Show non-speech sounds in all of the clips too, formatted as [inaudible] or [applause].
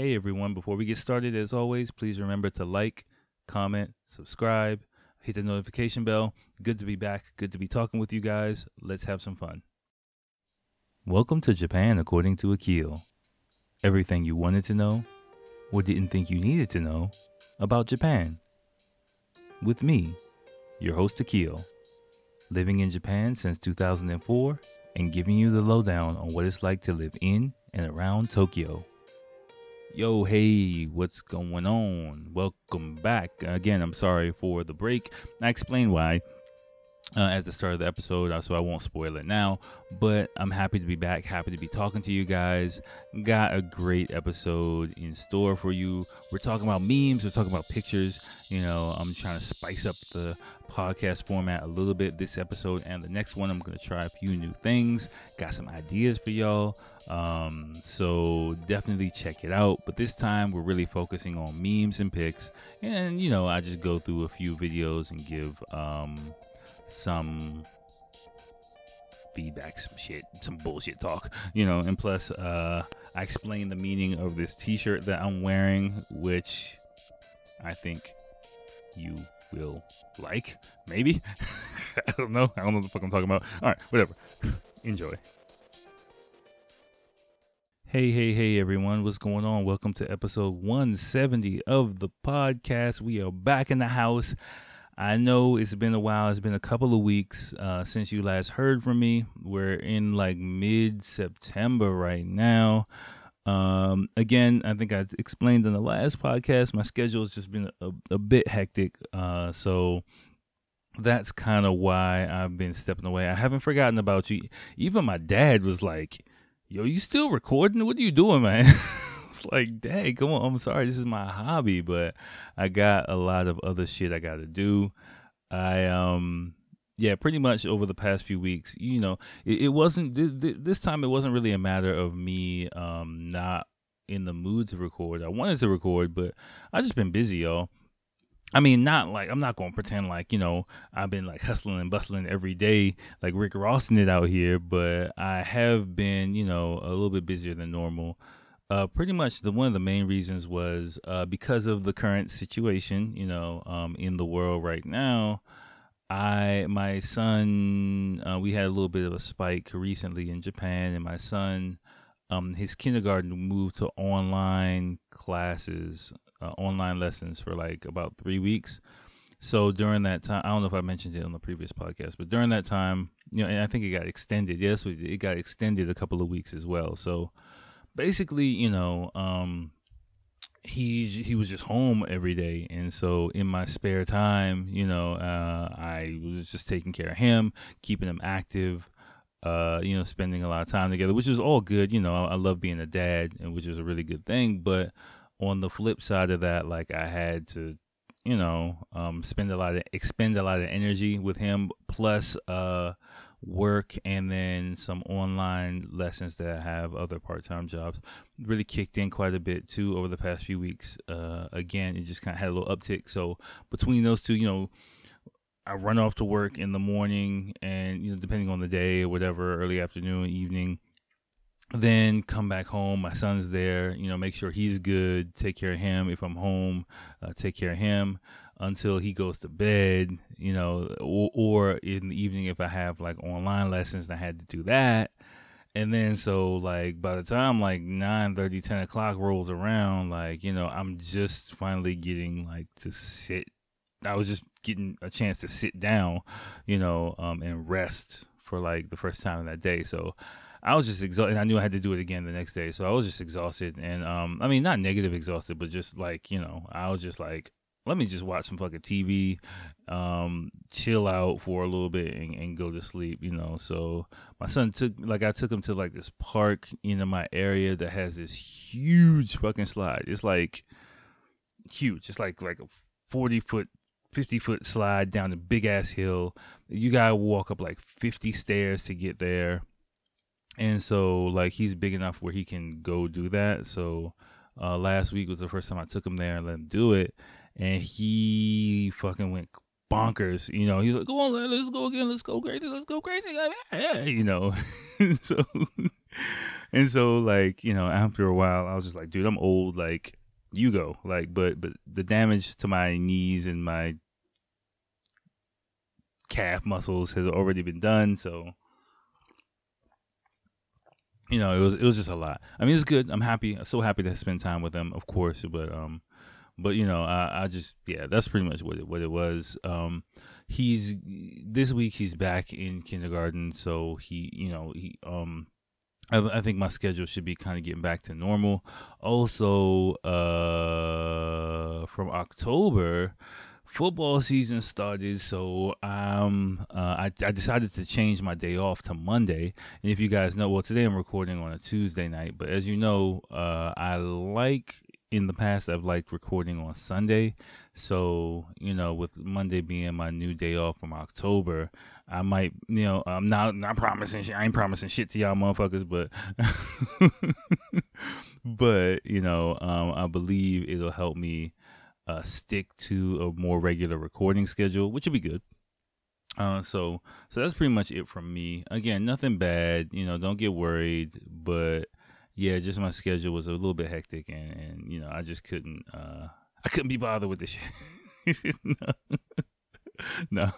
Hey everyone, before we get started, as always, please remember to like, comment, subscribe, hit the notification bell. Good to be back. Good to be talking with you guys. Let's have some fun. Welcome to Japan According to Akil. Everything you wanted to know or didn't think you needed to know about Japan. With me, your host Akil, living in Japan since 2004 and giving you the lowdown on what it's like to live in and around Tokyo. Yo, hey, what's going on? Welcome back. Again, I'm sorry for the break. I explained why uh, at the start of the episode, so I won't spoil it now. But I'm happy to be back, happy to be talking to you guys. Got a great episode in store for you. We're talking about memes, we're talking about pictures. You know, I'm trying to spice up the podcast format a little bit this episode and the next one. I'm going to try a few new things, got some ideas for y'all. Um, so definitely check it out. But this time, we're really focusing on memes and pics. And, you know, I just go through a few videos and give. Um, some feedback, some shit, some bullshit talk, you know. And plus, uh, I explain the meaning of this T-shirt that I'm wearing, which I think you will like. Maybe [laughs] I don't know. I don't know what the fuck I'm talking about. All right, whatever. [laughs] Enjoy. Hey, hey, hey, everyone. What's going on? Welcome to episode 170 of the podcast. We are back in the house. I know it's been a while. It's been a couple of weeks uh, since you last heard from me. We're in like mid September right now. Um, again, I think I explained in the last podcast, my schedule has just been a, a bit hectic. Uh, so that's kind of why I've been stepping away. I haven't forgotten about you. Even my dad was like, yo, you still recording? What are you doing, man? [laughs] it's [laughs] like, dang, come on. I'm sorry. This is my hobby, but I got a lot of other shit I got to do. I, um, yeah, pretty much over the past few weeks, you know, it, it wasn't, th- this time it wasn't really a matter of me, um, not in the mood to record. I wanted to record, but I just been busy, y'all. I mean, not like I'm not gonna pretend like you know I've been like hustling and bustling every day like Rick Rossing it out here, but I have been you know a little bit busier than normal. Uh, pretty much the one of the main reasons was uh, because of the current situation, you know, um, in the world right now. I my son, uh, we had a little bit of a spike recently in Japan, and my son, um, his kindergarten moved to online classes uh, online lessons for like about three weeks. So during that time, I don't know if I mentioned it on the previous podcast, but during that time, you know, and I think it got extended. Yes, it got extended a couple of weeks as well. So basically, you know, um, he he was just home every day, and so in my spare time, you know, uh, I was just taking care of him, keeping him active. Uh, you know, spending a lot of time together, which is all good. You know, I, I love being a dad, and which is a really good thing. But on the flip side of that, like I had to, you know, um, spend a lot of expend a lot of energy with him, plus uh, work and then some online lessons that I have, other part time jobs, really kicked in quite a bit too over the past few weeks. Uh, again, it just kind of had a little uptick. So between those two, you know. I run off to work in the morning and you know depending on the day or whatever early afternoon evening then come back home my son's there you know make sure he's good take care of him if i'm home uh, take care of him until he goes to bed you know or, or, in the evening if i have like online lessons i had to do that and then so like by the time like 9 30 10 o'clock rolls around like you know i'm just finally getting like to sit i was just getting a chance to sit down you know um and rest for like the first time that day so I was just exhausted. I knew I had to do it again the next day, so I was just exhausted. And um, I mean, not negative exhausted, but just like you know, I was just like, let me just watch some fucking TV, um, chill out for a little bit, and, and go to sleep. You know, so my son took like I took him to like this park in my area that has this huge fucking slide. It's like huge. It's like like a forty foot 50 foot slide down a big ass hill. You gotta walk up like 50 stairs to get there and so like he's big enough where he can go do that. So uh, last week was the first time I took him there and let him do it, and he fucking went bonkers. You know, he's like, "Come on, let's go again, let's go crazy, let's go crazy." Like, yeah, you know. [laughs] so and so like you know after a while I was just like, dude, I'm old. Like you go. Like but but the damage to my knees and my calf muscles has already been done. So you know, it was it was just a lot. I mean, it's good. I'm happy. I'm so happy to spend time with them, of course. But um, but you know, I, I just yeah, that's pretty much what it what it was. Um, he's this week he's back in kindergarten, so he you know he um. I, I think my schedule should be kind of getting back to normal. Also, uh, from October, football season started, so um, uh, I, I decided to change my day off to Monday. And if you guys know, well, today I'm recording on a Tuesday night, but as you know, uh, I like in the past I've liked recording on Sunday. So, you know, with Monday being my new day off from October, I might, you know, I'm not not promising shit. I ain't promising shit to y'all motherfuckers, but [laughs] but, you know, um, I believe it'll help me uh, stick to a more regular recording schedule, which would be good. Uh, so so that's pretty much it from me. Again, nothing bad, you know, don't get worried, but yeah, just my schedule was a little bit hectic and, and you know, I just couldn't uh I couldn't be bothered with this shit. [laughs] no. [laughs] no,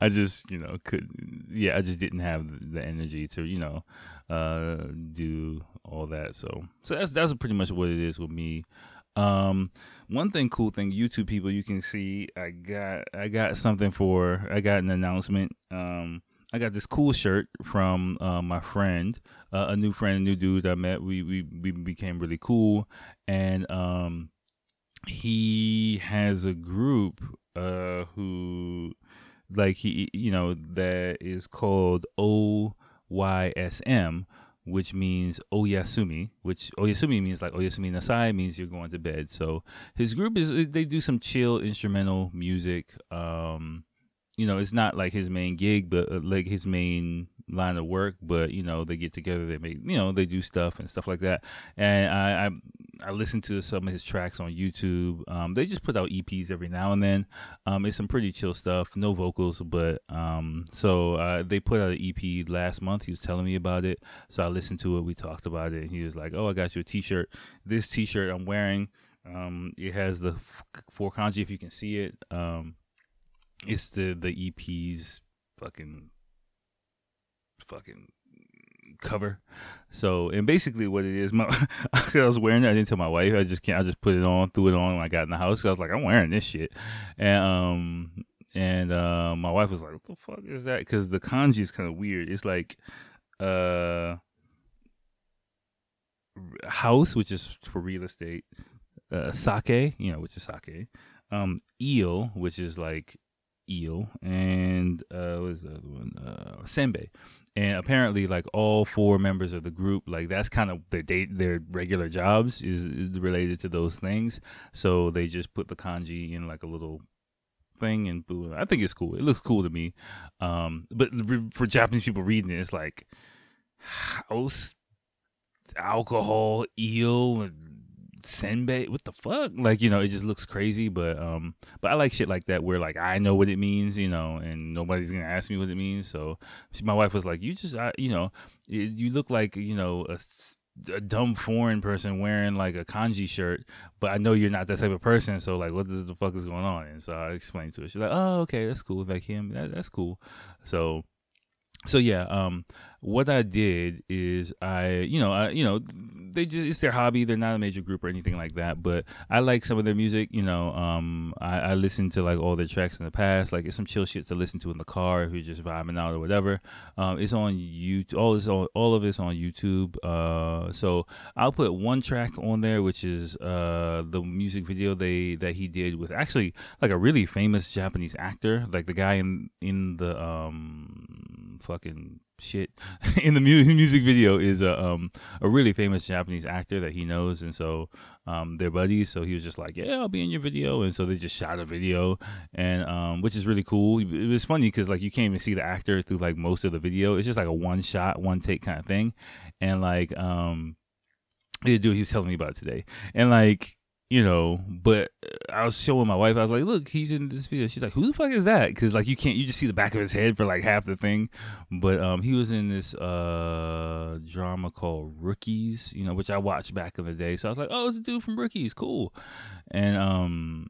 I just, you know, couldn't yeah, I just didn't have the energy to, you know, uh do all that. So so that's that's pretty much what it is with me. Um, one thing, cool thing, YouTube people, you can see I got I got something for I got an announcement. Um, I got this cool shirt from uh, my friend, uh, a new friend, a new dude I met. We we we became really cool, and um, he has a group uh who like he you know that is called OYSM which means Oyasumi, which Oyasumi means like Oyasumi Nasai means you're going to bed. So his group is they do some chill instrumental music. Um, you know, it's not like his main gig, but uh, like his main line of work. But you know, they get together, they make, you know, they do stuff and stuff like that. And I, I, I listen to some of his tracks on YouTube. Um, they just put out EPs every now and then. Um, it's some pretty chill stuff, no vocals, but um, so uh, they put out an EP last month. He was telling me about it, so I listened to it. We talked about it. And he was like, "Oh, I got you a T-shirt. This T-shirt I'm wearing." Um, it has the f- four kanji if you can see it. Um, it's the the EP's fucking fucking cover. So and basically what it is, my [laughs] I was wearing it. I didn't tell my wife. I just can't. I just put it on, threw it on when I got in the house. I was like, I'm wearing this shit, and um and uh, my wife was like, "What the fuck is that?" Because the kanji is kind of weird. It's like uh house, which is for real estate. Uh, sake, you know, which is sake. Um, eel, which is like eel, and uh, what was the other one? Uh, senbei. And apparently, like all four members of the group, like that's kind of their date, their regular jobs is, is related to those things. So they just put the kanji in like a little thing, and boom. I think it's cool. It looks cool to me. Um, but for Japanese people reading it, it's like house, alcohol, eel, and senbei what the fuck like you know it just looks crazy but um but i like shit like that where like i know what it means you know and nobody's gonna ask me what it means so she, my wife was like you just I, you know it, you look like you know a, a dumb foreign person wearing like a kanji shirt, but I know you're not that type of person. So like, what the fuck is going on? And so I explained to her. She's like, oh, okay, that's cool. Like him, that, that's cool. So so yeah um what i did is i you know i you know they just it's their hobby. They're not a major group or anything like that but i like some of their music you know um i i listen to like all their tracks in the past like it's some chill shit to listen to in the car if you're just vibing out or whatever. Um it's on youtube all this all, all of it's on youtube uh so i'll put one track on there which is uh the music video they that he did with actually like a really famous japanese actor like the guy in in the um fucking shit [laughs] in the mu- music video is a um a really famous Japanese actor that he knows, and so um they're buddies. So he was just like, yeah, I'll be in your video, and so they just shot a video, and um which is really cool. It was funny because like you can't even see the actor through like most of the video. It's just like a one shot, one take kind of thing, and like um the dude he was telling me about today, and like you know, but I was showing my wife. I was like, "Look, he's in this video." She's like, "Who the fuck is that?" Because like you can't, you just see the back of his head for like half the thing. But um, he was in this uh drama called Rookies, you know, which I watched back in the day. So I was like, "Oh, it's a dude from Rookies, cool." And um,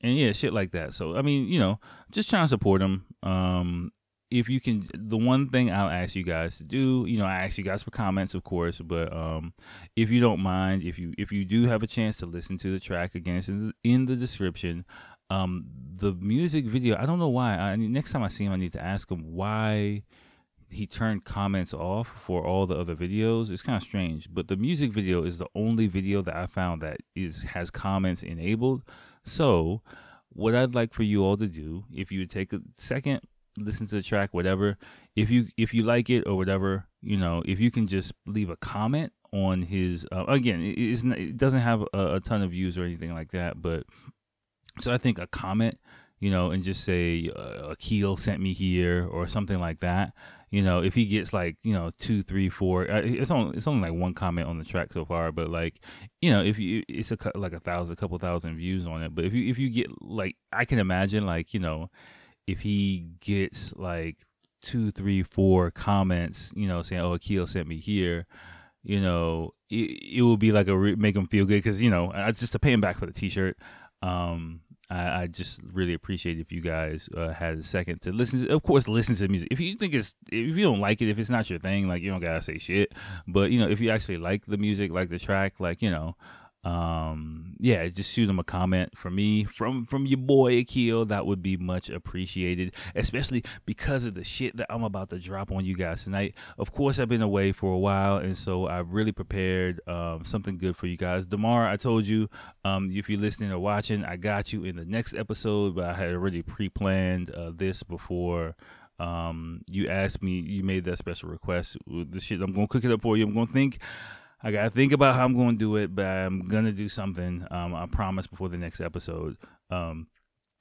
and yeah, shit like that. So I mean, you know, just trying to support him. Um, if you can the one thing I'll ask you guys to do, you know, I ask you guys for comments of course, but um if you don't mind, if you if you do have a chance to listen to the track again, it's in the, in the description. Um the music video, I don't know why. I next time I see him I need to ask him why he turned comments off for all the other videos. It's kind of strange, but the music video is the only video that I found that is has comments enabled. So, what I'd like for you all to do, if you would take a second listen to the track, whatever. If you if you like it or whatever, you know, if you can just leave a comment on his uh, again, it, it doesn't have a, a, ton of views or anything like that, but so I think a comment, you know, and just say uh, Akil sent me here or something like that. You know, if he gets like you know two, three, four, it's only it's only like one comment on the track so far, but like you know, if you it's a like a thousand, a couple thousand views on it, but if you if you get like I can imagine like you know if he gets like two, three, four comments, you know, saying, "Oh, Akil sent me here," you know, it, it will be like a re- make him feel good because you know, I just to pay him back for the T-shirt. Um, I, I just really appreciate if you guys uh, had a second to listen. To, of course, listen to the music. If you think it's, if you don't like it, if it's not your thing, like you don't gotta say shit. But you know, if you actually like the music, like the track, like you know, um yeah just shoot them a comment for me from from your boy akil. That would be much appreciated especially because of the shit that i'm about to drop on you guys tonight. Of course i've been away for a while and so i've really prepared um something good for you guys. Tomorrow i told you um if you're listening or watching i got you in the next episode but i had already pre-planned uh, this before um you asked me you made that special request. The shit i'm gonna cook it up for you. I'm gonna think I gotta think about how I'm to do it, but I'm gonna do something. Um, I promise before the next episode. Um,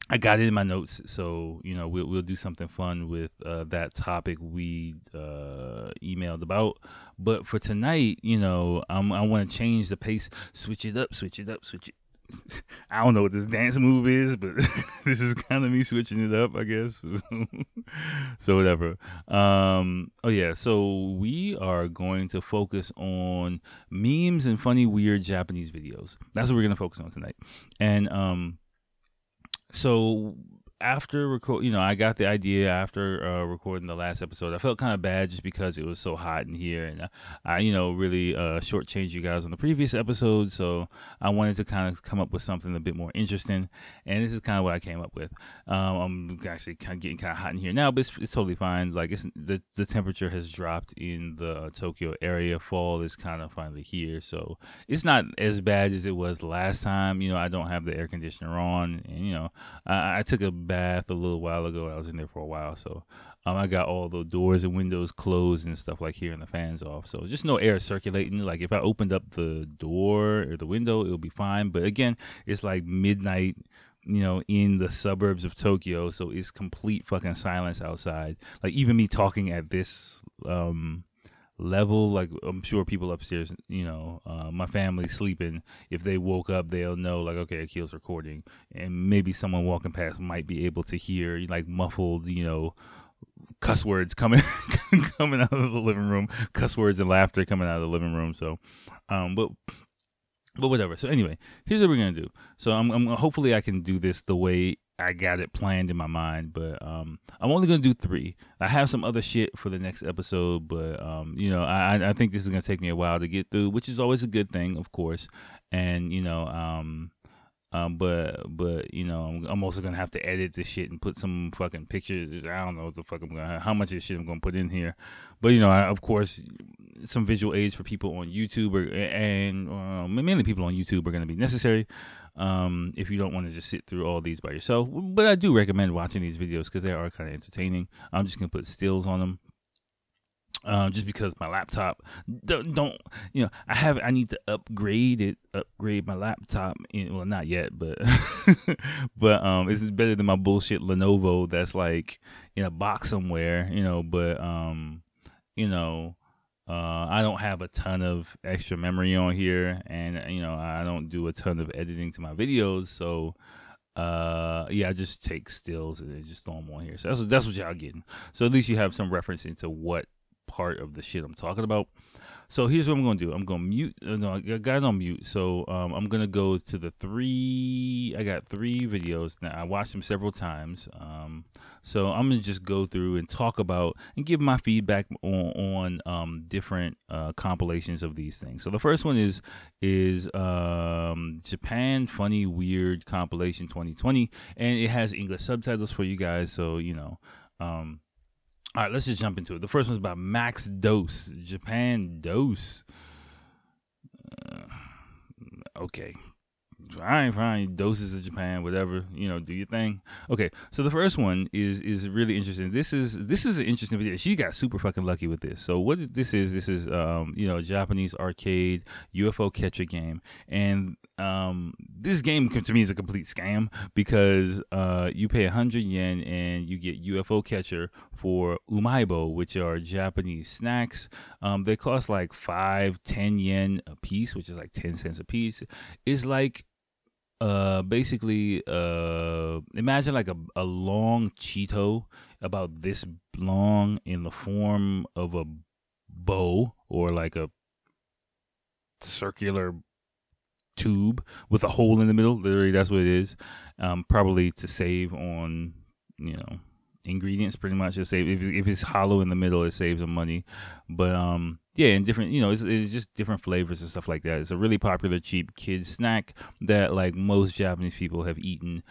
I got it in my notes, so you know we'll we'll do something fun with uh, that topic we uh, emailed about. But for tonight, you know, I'm, I want to change the pace, switch it up, switch it up, switch it [laughs] I don't know what this dance move is, but [laughs] this is kind of me switching it up, I guess. [laughs] so whatever. Um, oh yeah, so we are going to focus on memes and funny, weird Japanese videos. That's what we're gonna focus on tonight. And um, so after record, you know, I got the idea after uh, recording the last episode. I felt kind of bad just because it was so hot in here, and I, you know, really uh, shortchanged you guys on the previous episode. So I wanted to kind of come up with something a bit more interesting, and this is kind of what I came up with. Um, I'm actually kind of getting kind of hot in here now, but it's, it's totally fine. Like it's the the temperature has dropped in the Tokyo area. Fall is kind of finally here, so it's not as bad as it was last time. You know, I don't have the air conditioner on, and you know, I, I took a bath a little while ago. I was in there for a while, so um, I got all the doors and windows closed and stuff like here, and the fans off. So just no air circulating. Like if I opened up the door or the window, it would be fine. But again, it's like midnight you know, in the suburbs of Tokyo, so it's complete fucking silence outside. Like even me talking at this um level like i'm sure people upstairs you know uh, my family sleeping. If they woke up they'll know like okay akil's recording. And maybe someone walking past might be able to hear like muffled you know cuss words coming [laughs] coming out of the living room cuss words and laughter coming out of the living room. So um but but whatever. So anyway here's what we're gonna do. So i'm, I'm hopefully i can do this the way I got it planned in my mind, but um, I'm only gonna do three. I have some other shit for the next episode, but um, you know, I I think this is gonna take me a while to get through, which is always a good thing, of course. And you know, um, um, but but you know, I'm, I'm, also gonna have to edit this shit and put some fucking pictures. I don't know what the fuck I'm gonna, how much of this shit I'm gonna put in here. But you know, I, of course, some visual aids for people on YouTube or, and uh, mainly people on YouTube are gonna be necessary um, if you don't want to just sit through all these by yourself. But I do recommend watching these videos because they are kind of entertaining. I'm just gonna put stills on them. Um, just because my laptop don't, don't, you know, I have, I need to upgrade it, upgrade my laptop. In, well, not yet, but, [laughs] but, um, it's better than my bullshit Lenovo that's like in a box somewhere, you know, but, um, you know, uh, I don't have a ton of extra memory on here, and you know I don't do a ton of editing to my videos, so uh, yeah, I just take stills and just throw them on here. So that's that's what y'all getting. So at least you have some reference into what part of the shit I'm talking about. So here's what I'm going to do. I'm going to mute. Uh, no, I got it on mute. So um, I'm going to go to the three. I got three videos now. I watched them several times. Um, so I'm going to just go through and talk about and give my feedback on, on um, different uh, compilations of these things. So the first one is is um, Japan Funny Weird Compilation 2020, and it has English subtitles for you guys. So you know. Um, all right, let's just jump into it. The first one's about Max Dose, Japan Dose. Uh, okay, fine, fine. Doses of Japan, whatever. You know, do your thing. Okay, so the first one is is really interesting. This is this is an interesting video. She got super fucking lucky with this. So what this is, this is um, you know, Japanese arcade UFO catcher game, and um, this game to me is a complete scam because uh, you pay hundred yen and you get UFO catcher for umaibo, which are Japanese snacks. Um, they cost like five, ten yen a piece, which is like ten cents a piece. It's like uh basically uh imagine like a, a long cheeto about this long in the form of a bow or like a circular tube with a hole in the middle. Literally that's what it is. Um probably to save on you know ingredients pretty much. To save if, if it's hollow in the middle it saves them money. But um yeah and different you know it's, it's just different flavors and stuff like that. It's a really popular cheap kid snack that like most japanese people have eaten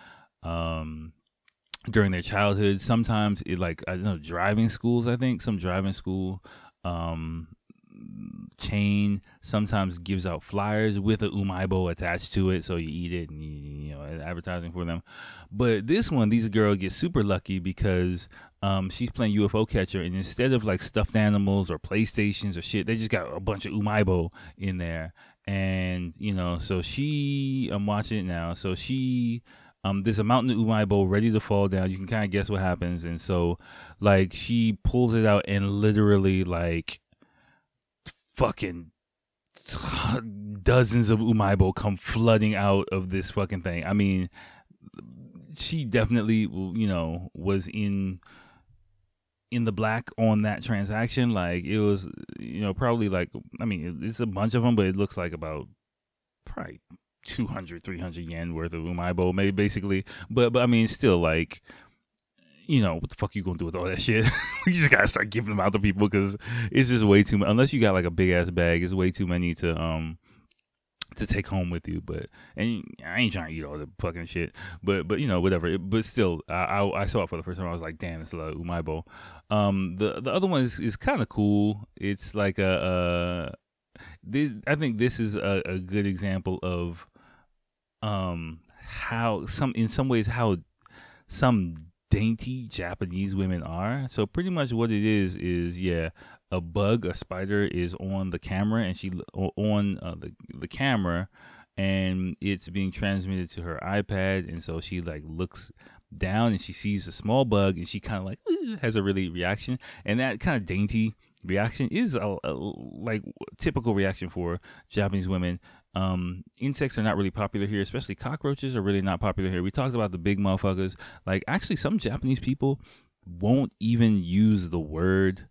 um during their childhood. Sometimes it like i don't know driving schools i think some driving school um chain sometimes gives out flyers with a umaibo attached to it so you eat it and you, you know advertising for them. But this one these girl gets super lucky because um, she's playing ufo catcher and instead of like stuffed animals or playstations or shit they just got a bunch of umaibo in there. And you know so she i'm watching it now so she um, there's a mountain of umaibo ready to fall down. You can kind of guess what happens, and so, like, she pulls it out and literally, like, fucking dozens of umaibo come flooding out of this fucking thing. I mean, she definitely, you know, was in in the black on that transaction. Like it was, you know, probably like I mean, it's a bunch of them, but it looks like about probably 200 300 yen worth of umaibo maybe basically but but i mean still like you know what the fuck you gonna do with all that shit? [laughs] you just gotta start giving them out to people because it's just way too. Much. Unless you got like a big ass bag, it's way too many to um to take home with you. But and I ain't trying to eat all the fucking shit. But but you know whatever. It, but still, I, I, I saw it for the first time. I was like, damn, it's a lot of umaibo. Um, the the other one is is kind of cool. It's like a. uh this, I think this is a, a good example of um how some in some ways how some dainty Japanese women are. So pretty much what it is is yeah, a bug, a spider is on the camera, and she on uh, the the camera, and it's being transmitted to her iPad, and so she like looks down and she sees a small bug, and she kind of like [laughs] has a really reaction, and that kind of dainty reaction is a, a, like typical reaction for Japanese women um, insects are not really popular here, especially cockroaches are really not popular here. We talked about the big motherfuckers. Like, actually, some Japanese people won't even use the word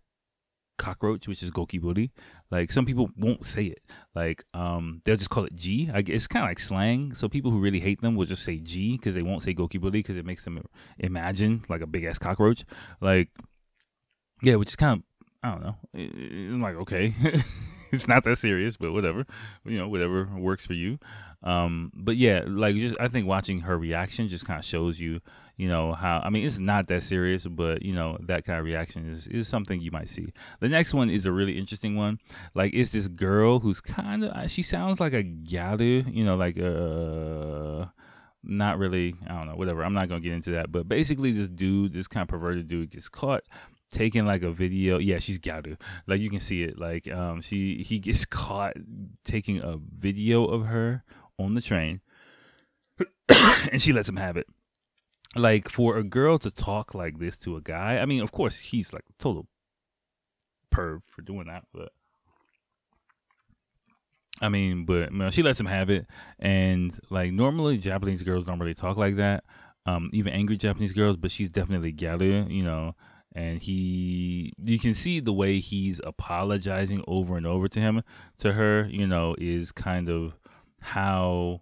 cockroach, which is gokiburi. Like, some people won't say it. Like, um, they'll just call it G. I guess it's kind of like slang. So people who really hate them will just say G because they won't say gokiburi because it makes them imagine like a big ass cockroach. Like, yeah, which is kind of I don't know. I'm like, okay. [laughs] [laughs] it's not that serious, but whatever. You know, whatever works for you. Um, but yeah, like just I think watching her reaction just kind of shows you, you know, how I mean it's not that serious, but you know that kind of reaction is is something you might see. The next one is a really interesting one. Like it's this girl who's kind of she sounds like a gyaru, you know, like uh, not really i don't know whatever i'm not gonna get into that but basically this dude this kind of perverted dude gets caught taking like a video. Yeah, she's Gyaru. Like you can see it. Like um, she he gets [laughs] caught taking a video of her on the train, [coughs] and she lets him have it. Like for a girl to talk like this to a guy, I mean, of course he's like total perv for doing that, but I mean, but you know, she lets him have it, and like normally Japanese girls don't really talk like that. Um, even angry Japanese girls, but she's definitely gyaru, you know. And he, you can see the way he's apologizing over and over to him, to her, you know, is kind of how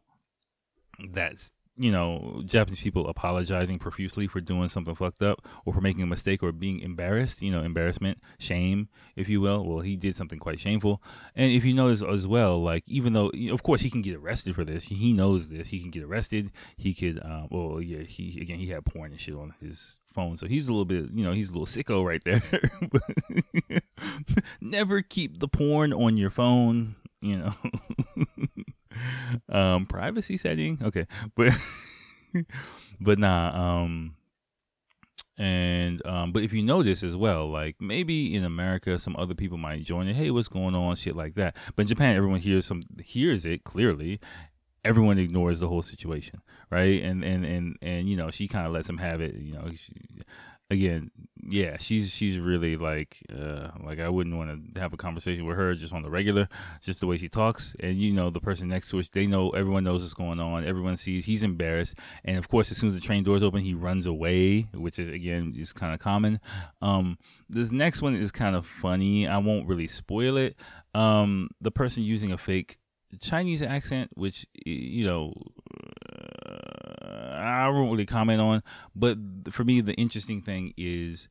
that's you know, Japanese people apologizing profusely for doing something fucked up or for making a mistake or being embarrassed, you know, embarrassment, shame, if you will. Well, he did something quite shameful. And if you notice as well, like, even though, of course, he can get arrested for this, he knows this, he can get arrested. He could, um, well, yeah, he, again, he had porn and shit on his phone. So he's a little bit, you know, he's a little sicko right there. [laughs] Never keep the porn on your phone, you know. [laughs] um, privacy setting, okay, but [laughs] but nah, um, and um, but if you notice as well, like maybe in America, some other people might join it. Hey, what's going on? Shit like that. But in Japan, everyone hears some hears it clearly. Everyone ignores the whole situation, right? And and and and you know, she kind of lets him have it. You know, she, again, yeah, she's she's really like uh, like I wouldn't want to have a conversation with her just on the regular, just the way she talks. And you know, the person next to her, they know everyone knows what's going on. Everyone sees he's embarrassed, and of course, as soon as the train doors open, he runs away, which is again is kind of common. Um, this next one is kind of funny. I won't really spoil it. Um, the person using a fake Chinese accent, which you know I won't really comment on. But for me, the interesting thing is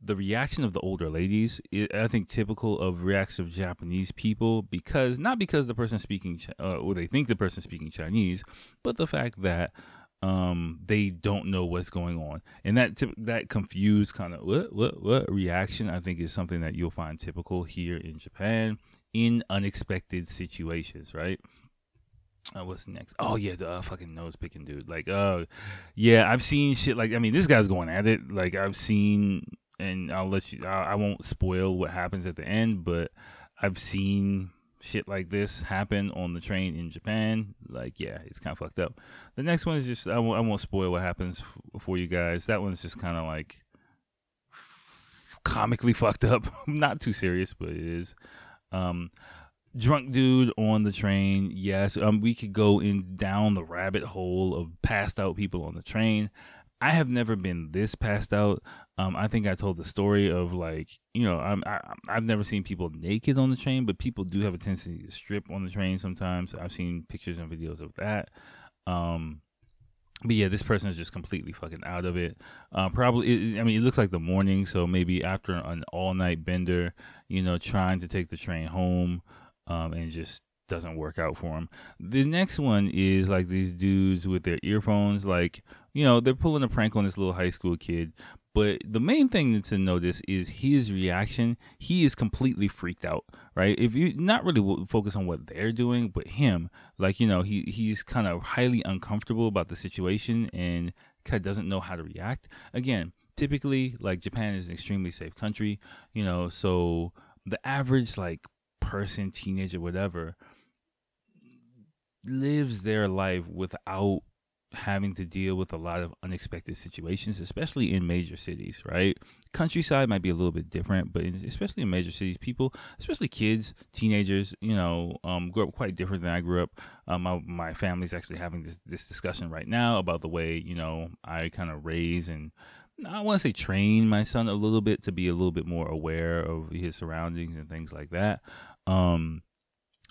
the reaction of the older ladies. I think typical of reaction of Japanese people because not because the person speaking uh, or they think the person speaking Chinese, but the fact that um they don't know what's going on and that that confused kind of what what what reaction i think is something that you'll find typical here in japan in unexpected situations right uh, what's next? Oh yeah, the uh, fucking nose picking dude. Like, uh, yeah, I've seen shit. Like, I mean, this guy's going at it. Like, I've seen, and I'll let you. I, I won't spoil what happens at the end, but I've seen shit like this happen on the train in Japan. Like, yeah, it's kind of fucked up. The next one is just I won't, spoil what happens f- for you guys. That one's just kind of like comically fucked up. [laughs] Not too serious, but it is. Um, drunk dude on the train. Yes, um, we could go in down the rabbit hole of passed out people on the train. I have never been this passed out. Um, I think I told the story of like, you know, I'm, I, I've never seen people naked on the train, but people do have a tendency to strip on the train sometimes. I've seen pictures and videos of that. Um, but yeah, this person is just completely fucking out of it. Uh, probably, it, I mean, it looks like the morning, so maybe after an all night bender, you know, trying to take the train home um, and just doesn't work out for him. The next one is like these dudes with their earphones, like you know they're pulling a prank on this little high school kid. But the main thing to notice is his reaction. He is completely freaked out, right? If you not really focus on what they're doing, but him, like you know, he he's kind of highly uncomfortable about the situation and kind of doesn't know how to react. Again, typically, like Japan is an extremely safe country, you know, so the average like person, teenager, whatever, lives their life without having to deal with a lot of unexpected situations, especially in major cities, right? Countryside might be a little bit different, but especially in major cities, people, especially kids, teenagers, you know, um, grew up quite different than I grew up. Um, my, my family's actually having this, this discussion right now about the way, you know, I kind of raise and I want to say train my son a little bit to be a little bit more aware of his surroundings and things like that. Um,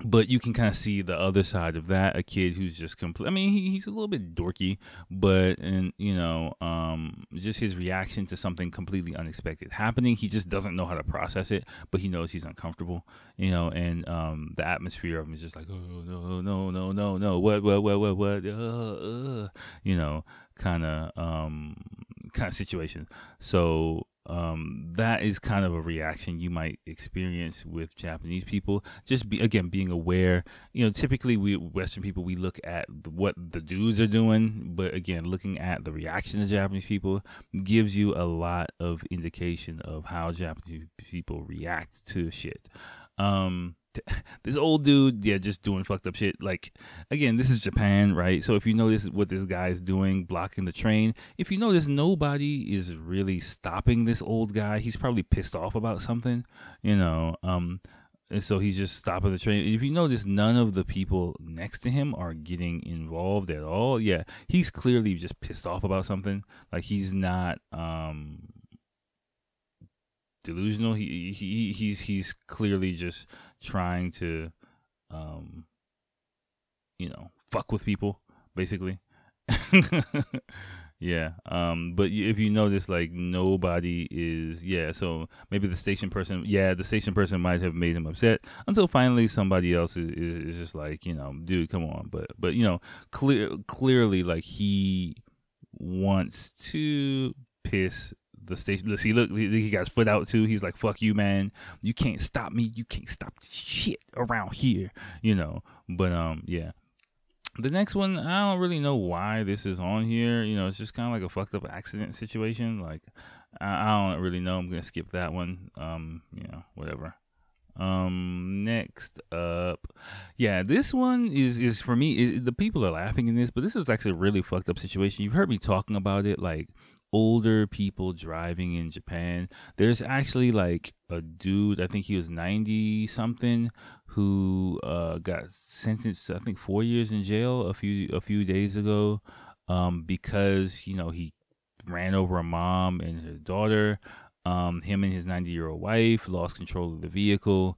but you can kind of see the other side of that a kid who's just complete i mean he, he's a little bit dorky but and you know um just his reaction to something completely unexpected happening he just doesn't know how to process it but he knows he's uncomfortable you know and um the atmosphere of him is just like oh no no no no no what what what what what uh, uh, you know kind of um kind of situation. So um, that is kind of a reaction you might experience with Japanese people. Just be again being aware. You know, typically we Western people we look at what the dudes are doing, but again, looking at the reaction of Japanese people gives you a lot of indication of how Japanese people react to shit. Um, [laughs] this old dude, yeah, just doing fucked up shit. Like, again, this is Japan, right? So if you notice what this guy is doing, blocking the train, if you notice nobody is really stopping this old guy, he's probably pissed off about something, you know. Um, and so he's just stopping the train. If you notice, none of the people next to him are getting involved at all. Yeah, he's clearly just pissed off about something. Like he's not um delusional. He he he's he's clearly just trying to um you know, fuck with people basically. [laughs] Yeah. Um. But if you notice, like nobody is. Yeah. So maybe the station person. Yeah, the station person might have made him upset until finally somebody else is, is, is just like, you know, dude, come on. But but you know, clear clearly like he wants to piss the station. Let's see, look, he got his foot out too. He's like, "Fuck you, man! You can't stop me. You can't stop shit around here." You know. But um, yeah the next one, I don't really know why this is on here. You know, it's just kind of like a fucked up accident situation. Like, I, I don't really know. I'm gonna skip that one. Um, you know, whatever. Um, next up, yeah, this one is is for me. It, the people are laughing in this, but this is actually a really fucked up situation. You've heard me talking about it, like older people driving in Japan. There's actually like a dude, I think he was 90 something, who uh, got sentenced, I think, four years in jail a few a few days ago, um, because you know he ran over a mom and her daughter. Um, him and his 90 year old wife lost control of the vehicle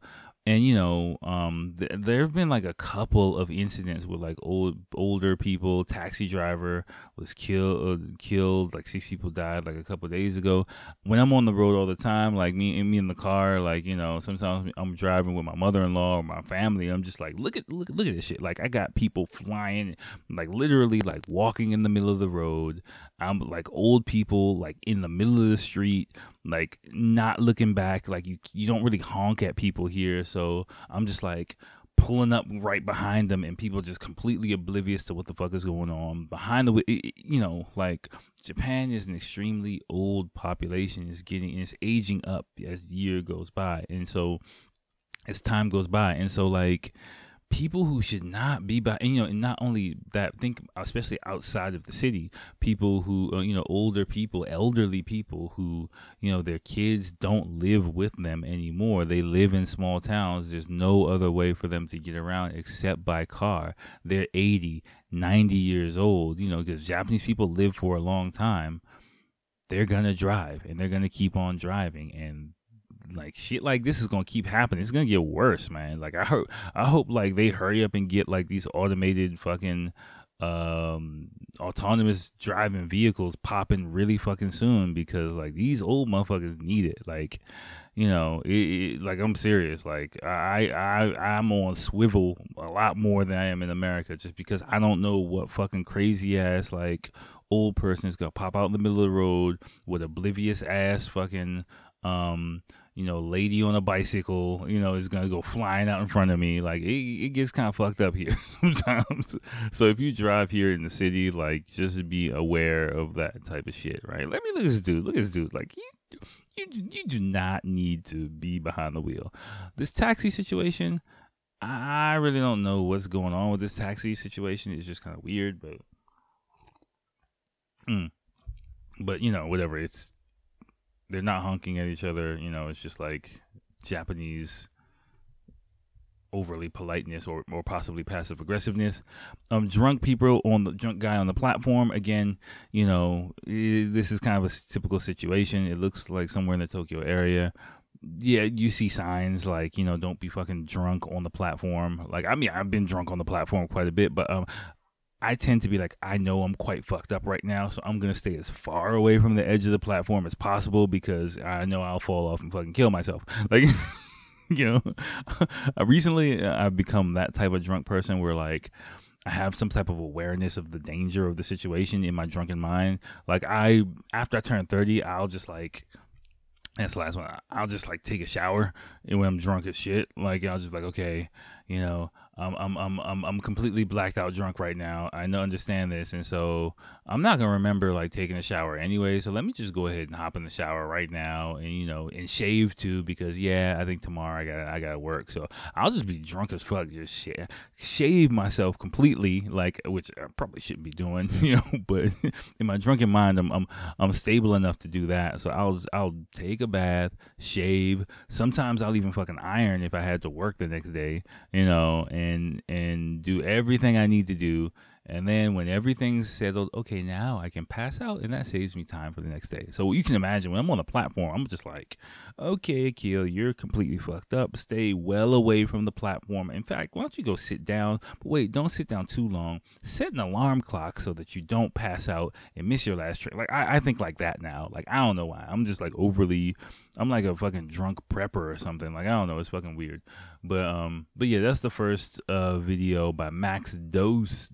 and you know um th- there have been like a couple of incidents with like old older people taxi driver was killed uh, killed like six people died like a couple days ago. When i'm on the road all the time like me and me in the car like you know sometimes i'm driving with my mother-in-law or my family i'm just like look at look, look at this shit. Like i got people flying like literally like walking in the middle of the road i'm like old people like in the middle of the street like not looking back like you you don't really honk at people here. So i'm just like pulling up right behind them and people just completely oblivious to what the fuck is going on behind the you know like japan is an extremely old population. Is getting it's aging up as the year goes by. And so as time goes by. And so like people who should not be by you know and not only that think especially outside of the city people who uh, you know older people elderly people who you know their kids don't live with them anymore. They live in small towns. There's no other way for them to get around except by car. They're 80 90 years old you know because japanese people live for a long time. They're gonna drive and they're gonna keep on driving and like shit like this is gonna keep happening. It's gonna get worse, man. Like I hope I hope like they hurry up and get like these automated fucking um autonomous driving vehicles popping really fucking soon because like these old motherfuckers need it like you know it, it, like i'm serious like i i i'm on swivel a lot more than i am in america just because i don't know what fucking crazy ass like old person is gonna pop out in the middle of the road with oblivious ass fucking um you know, lady on a bicycle, you know, is gonna go flying out in front of me. Like it, it gets kind of fucked up here [laughs] sometimes. so if you drive here in the city, like just be aware of that type of shit, right? Let me look at this dude. Look at this dude. Like you, you, you do not need to be behind the wheel. This taxi situation, I really don't know what's going on with this taxi situation. It's just kind of weird, but, mm, but you know, whatever. It's they're not honking at each other. You know, it's just like Japanese overly politeness or, or possibly passive aggressiveness. Um, drunk people on the drunk guy on the platform. Again, you know, this is kind of a typical situation. It looks like somewhere in the Tokyo area. Yeah, you see signs like you know, don't be fucking drunk on the platform. Like I mean, I've been drunk on the platform quite a bit, but um, I tend to be like, I know I'm quite fucked up right now, so I'm gonna stay as far away from the edge of the platform as possible because I know I'll fall off and fucking kill myself. [laughs] Like, you know, [laughs] recently uh, I've become that type of drunk person where like I have some type of awareness of the danger of the situation in my drunken mind. Like I, after I turn thirty, I'll just like that's the last one. I'll just like take a shower when I'm drunk as shit. Like I'll just like, okay, you know, I'm I'm I'm I'm I'm completely blacked out drunk right now. I know understand this, and so I'm not gonna remember like taking a shower anyway. So let me just go ahead and hop in the shower right now, and you know, and shave too because yeah, I think tomorrow I got I got to work. So I'll just be drunk as fuck, just sh- shave myself completely, like which I probably shouldn't be doing, [laughs] you know. But in my drunken mind, I'm I'm I'm stable enough to do that. So I'll I'll take a bath, shave. Sometimes I'll even fucking iron if I had to work the next day, you know, and and and do everything I need to do. And then when everything's settled, okay, now I can pass out, and that saves me time for the next day. So you can imagine when I'm on the platform, I'm just like, okay, Akil, you're completely fucked up. Stay well away from the platform. In fact, why don't you go sit down? But wait, don't sit down too long. Set an alarm clock so that you don't pass out and miss your last trip. Like I, I think like that now. Like I don't know why. I'm just like overly I'm like a fucking drunk prepper or something. Like I don't know, it's fucking weird. But um but yeah, that's the first uh video by Max Dose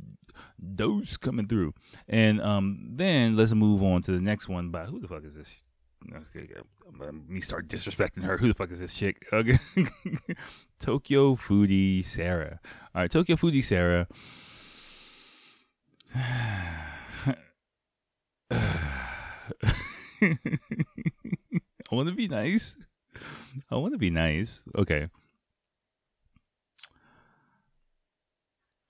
Dose coming through. And um then let's move on to the next one by who the fuck is this? Me start disrespecting her. Who the fuck is this chick? [laughs] Okay. Tokyo Foodie Sarah. All right, Tokyo Foodie Sarah. [sighs] [sighs] [sighs] I want to be nice. I want to be nice. Okay.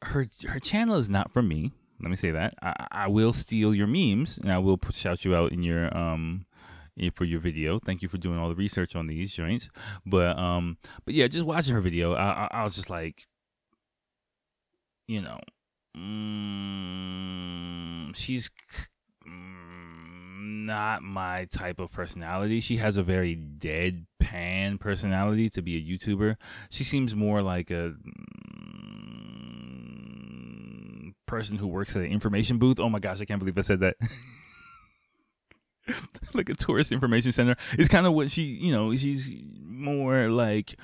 Her her channel is not for me. Let me say that. I, I will steal your memes and I will shout you out in your um for your video. Thank you for doing all the research on these joints. But um but yeah, just watching her video, I I, I was just like you know, mm, she's not my type of personality. She has a very deadpan personality to be a YouTuber. She seems more like a mm, person who works at an information booth. Oh my gosh, I can't believe I said that. [laughs] like a tourist information center. is kind of what she, you know, she's more like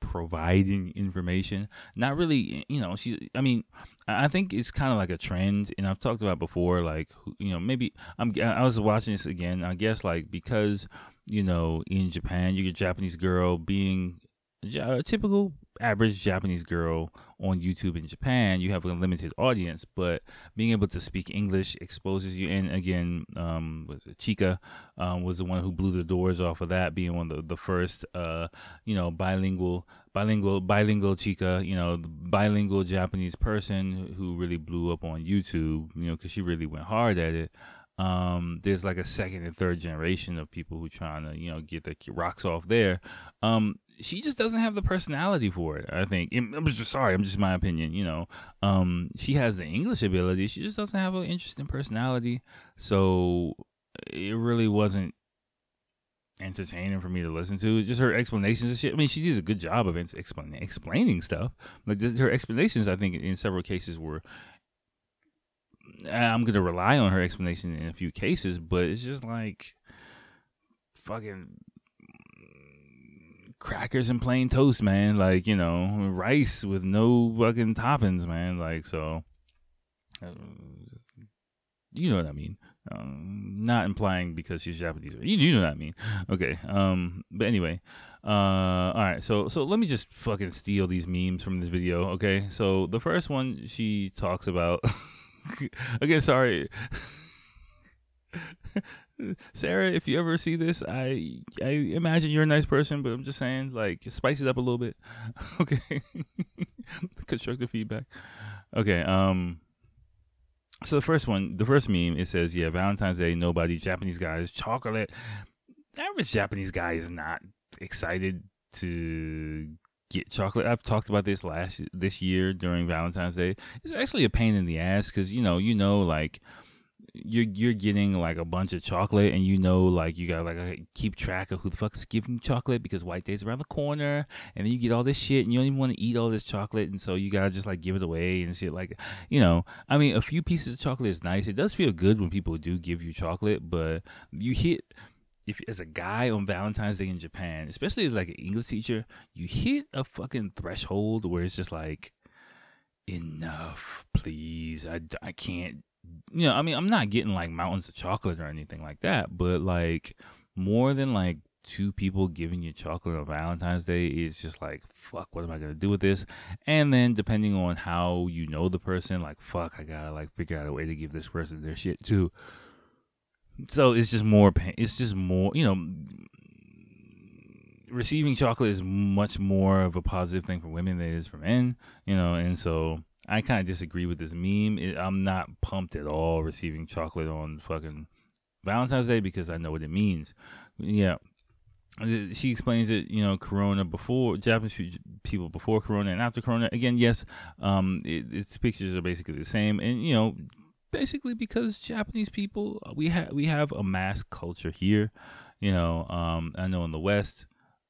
providing information. Not really, you know, she I mean, I think it's kind of like a trend and I've talked about before like you know, maybe I'm I was watching this again. I guess like because you know, in Japan, you get Japanese girl being a typical average Japanese girl on YouTube in Japan, you have a limited audience, but being able to speak English exposes you. And again, um, was it Chika um, was the one who blew the doors off of that, being one of the, the first, uh, you know, bilingual, bilingual, Bilingirl Chika, you know, bilingual Japanese person who really blew up on YouTube, you know, because she really went hard at it. Um, there's like a second and third generation of people who trying to, you know, get the rocks off there. Um, she just doesn't have the personality for it. I think. I'm just sorry. I'm just my opinion. You know, um, she has the English ability. She just doesn't have an interesting personality. So it really wasn't entertaining for me to listen to. Just her explanations and shit. I mean, she does a good job of explaining explaining stuff. Like her explanations, I think in several cases were I'm gonna rely on her explanation in a few cases, but it's just like fucking crackers and plain toast, man. Like you know, rice with no fucking toppings, man. Like so, uh, you know what I mean. Um, not implying because she's Japanese. You, you know what I mean. Okay. Um. But anyway. Uh. All right. So so let me just fucking steal these memes from this video. Okay. So the first one she talks about. [laughs] okay, sorry. [laughs] Sarah, if you ever see this, I I imagine you're a nice person, but I'm just saying, like, spice it up a little bit. [laughs] okay. [laughs] Constructive feedback. Okay, um so the first one, the first meme, it says, yeah, Valentine's Day, nobody, Japanese guys, chocolate. Average Japanese guy is not excited to get chocolate. I've talked about this last this year during Valentine's Day. It's actually a pain in the ass because you know, you know, like you're you're getting like a bunch of chocolate and you know like you gotta like uh, keep track of who the fuck's giving you chocolate because white day's around the corner and then you get all this shit and you don't even want to eat all this chocolate and so you gotta just like give it away and shit like you know i mean a few pieces of chocolate is nice it does feel good when people do give you chocolate but you hit if as a guy on Valentine's Day in Japan, especially as like an English teacher, you hit a fucking threshold where it's just like, enough, please. I, I can't, you know, I mean, I'm not getting like mountains of chocolate or anything like that, but like more than like two people giving you chocolate on Valentine's Day is just like, fuck, what am I gonna do with this? And then depending on how you know the person, like, fuck, I gotta like figure out a way to give this person their shit too. So it's just more, pain. it's just more, you know, receiving chocolate is much more of a positive thing for women than it is for men, you know, and so I kind of disagree with this meme. It, I'm not pumped at all receiving chocolate on fucking Valentine's Day because I know what it means. Yeah. She explains it, you know, Corona before Japanese people before Corona and after Corona. Again, yes, um, it, its pictures are basically the same, and you know, basically because Japanese people we have we have a mask culture here. You know, um, I know in the West,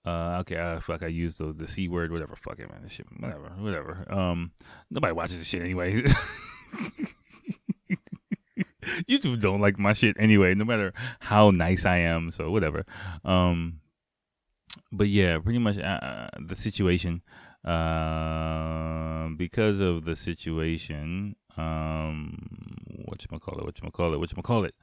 uh, okay, uh, fuck, I used the the c word, whatever. Fuck it, man. This shit, whatever, whatever. Um, nobody watches this shit anyway. [laughs] YouTube don't like my shit anyway, no matter how nice I am. So whatever. Um, but yeah, pretty much uh, uh the situation. Uh, because of the situation, um, what you call it? What you call it? What you call it?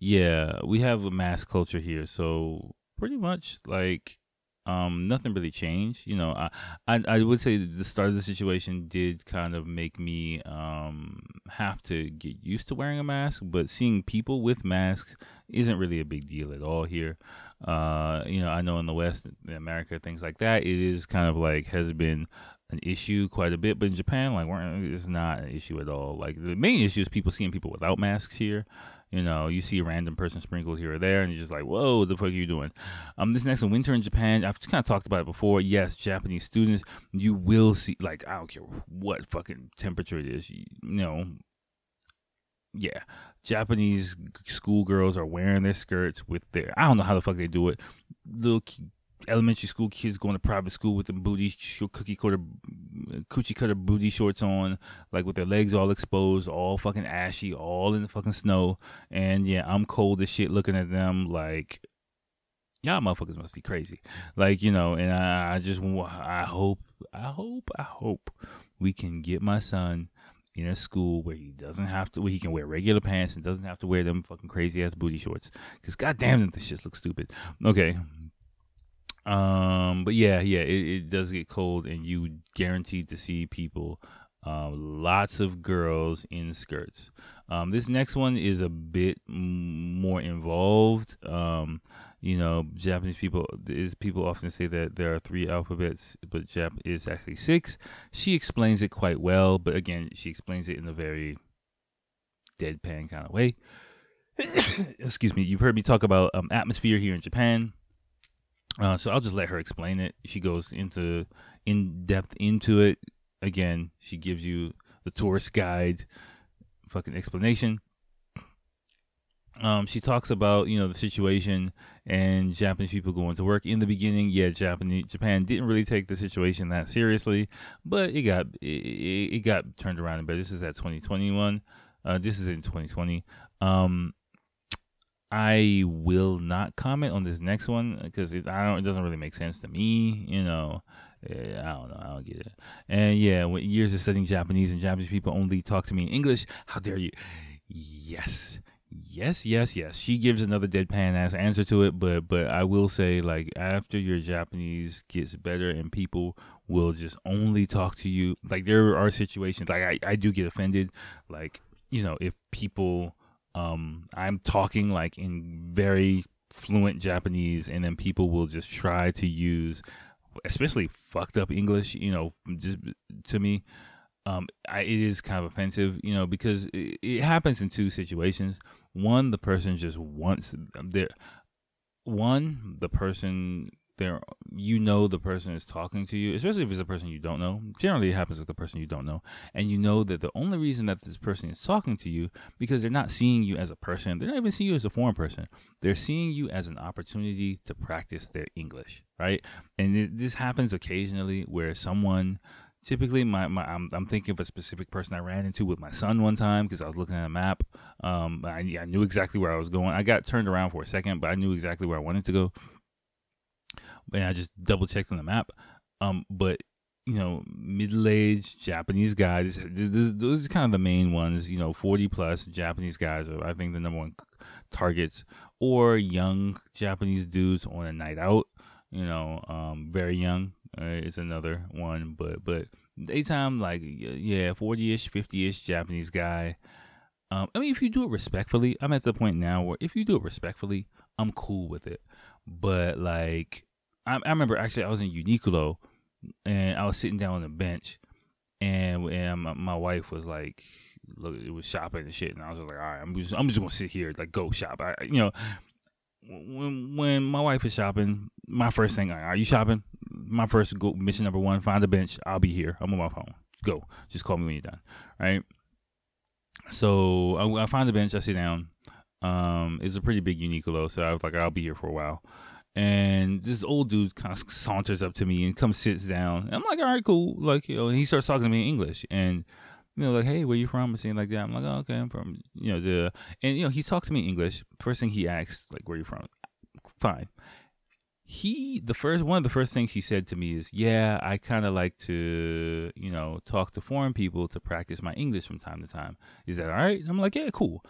Yeah, we have a mass culture here, so pretty much like um, nothing really changed. You know, I, I, I would say the start of the situation did kind of make me um, have to get used to wearing a mask, but seeing people with masks isn't really a big deal at all here. Uh, you know, I know in the West, in America, things like that, it is kind of like has been an issue quite a bit, but in Japan, like, it's not an issue at all. Like, the main issue is people seeing people without masks here. You know, you see a random person sprinkled here or there, and you're just like, "Whoa, what the fuck are you doing?" Um, this next one, winter in Japan. I've kind of talked about it before. Yes, Japanese students, you will see. Like, I don't care what fucking temperature it is. You, you know, yeah, Japanese schoolgirls are wearing their skirts with their. I don't know how the fuck they do it. Little elementary school kids going to private school with the booty cookie cutter coochie cutter booty shorts on like with their legs all exposed all fucking ashy all in the fucking snow and yeah i'm cold as shit looking at them like y'all motherfuckers must be crazy like you know and i, I just i hope i hope i hope we can get my son in a school where he doesn't have to, where he can wear regular pants and doesn't have to wear them fucking crazy ass booty shorts. Cause goddamn, this shit looks stupid. Okay, um, but yeah, yeah, it, it does get cold, and you guaranteed to see people. Um, lots of girls in skirts. Um, this next one is a bit more involved. Um, you know, Japanese people is people often say that there are three alphabets, but Jap is actually six. She explains it quite well, but again, she explains it in a very deadpan kind of way. [coughs] Excuse me. You've heard me talk about um, atmosphere here in Japan. Uh, so I'll just let her explain it. She goes into in depth into it. Again, she gives you the tourist guide fucking explanation. Um, she talks about you know the situation and Japanese people going to work in the beginning. Yeah, Japanese Japan didn't really take the situation that seriously, but it got it, it got turned around. But this is at 2021. Uh, this is in 2020. Um, I will not comment on this next one because it, I don't. It doesn't really make sense to me. You know, yeah, I don't know. I don't get it. And yeah, with years of studying Japanese and Japanese people only talk to me in English. How dare you? Yes, yes, yes, yes. She gives another deadpan ass answer to it, but but I will say like after your Japanese gets better and people will just only talk to you. Like there are situations like I I do get offended. Like you know if people um, I'm talking like in very fluent Japanese, and then people will just try to use, especially fucked up English, you know, just to me. Um, I, it is kind of offensive, you know, because it, it happens in two situations. One, the person just wants their one, the person you know the person is talking to you, especially if it's a person you don't know. Generally, it happens with the person you don't know, and you know that the only reason that this person is talking to you because they're not seeing you as a person. They're not even seeing you as a foreign person. They're seeing you as an opportunity to practice their English, right? And it, this happens occasionally where someone typically my, my I'm, I'm thinking of a specific person i ran into with my son one time because i was looking at a map um I, I knew exactly where i was going i got turned around for a second but i knew exactly where i wanted to go and I just double checked on the map. Um, but you know, middle aged Japanese guys. Those are kind of the main ones. You know, forty plus Japanese guys are, I think, the number one targets, or young Japanese dudes on a night out. You know, um, very young uh, is another one, but but daytime like yeah, forty ish, fifty ish Japanese guy. Um, I mean, if you do it respectfully, I'm at the point now where if you do it respectfully, I'm cool with it. But like, I, I remember actually I was in Uniqlo and I was sitting down on the bench, and and my, my wife was like, look, it was shopping and shit, and I was just like, all right, I'm just I'm just gonna sit here, like go shop. I you know. When when my wife is shopping, my first thing, are you shopping? My first go, mission number one: find a bench. I'll be here. I'm on my phone. Go. Just call me when you're done. Right. So I, I find the bench. I sit down. Um, it's a pretty big Uniqlo, so I was like, I'll be here for a while. And this old dude kind of saunters up to me and comes sits down. I'm like, all right, cool. Like, you know, he starts talking to me in English and you know, like, hey, where you from? And saying like that. I'm like, oh, okay, I'm from, you know, the, and you know, he talked to me in English. First thing he asks, like, where you from? Fine. He, the first, one of the first things he said to me is, yeah, I kind of like to, you know, talk to foreign people to practice my English from time to time. Is that all right? I'm like, yeah, cool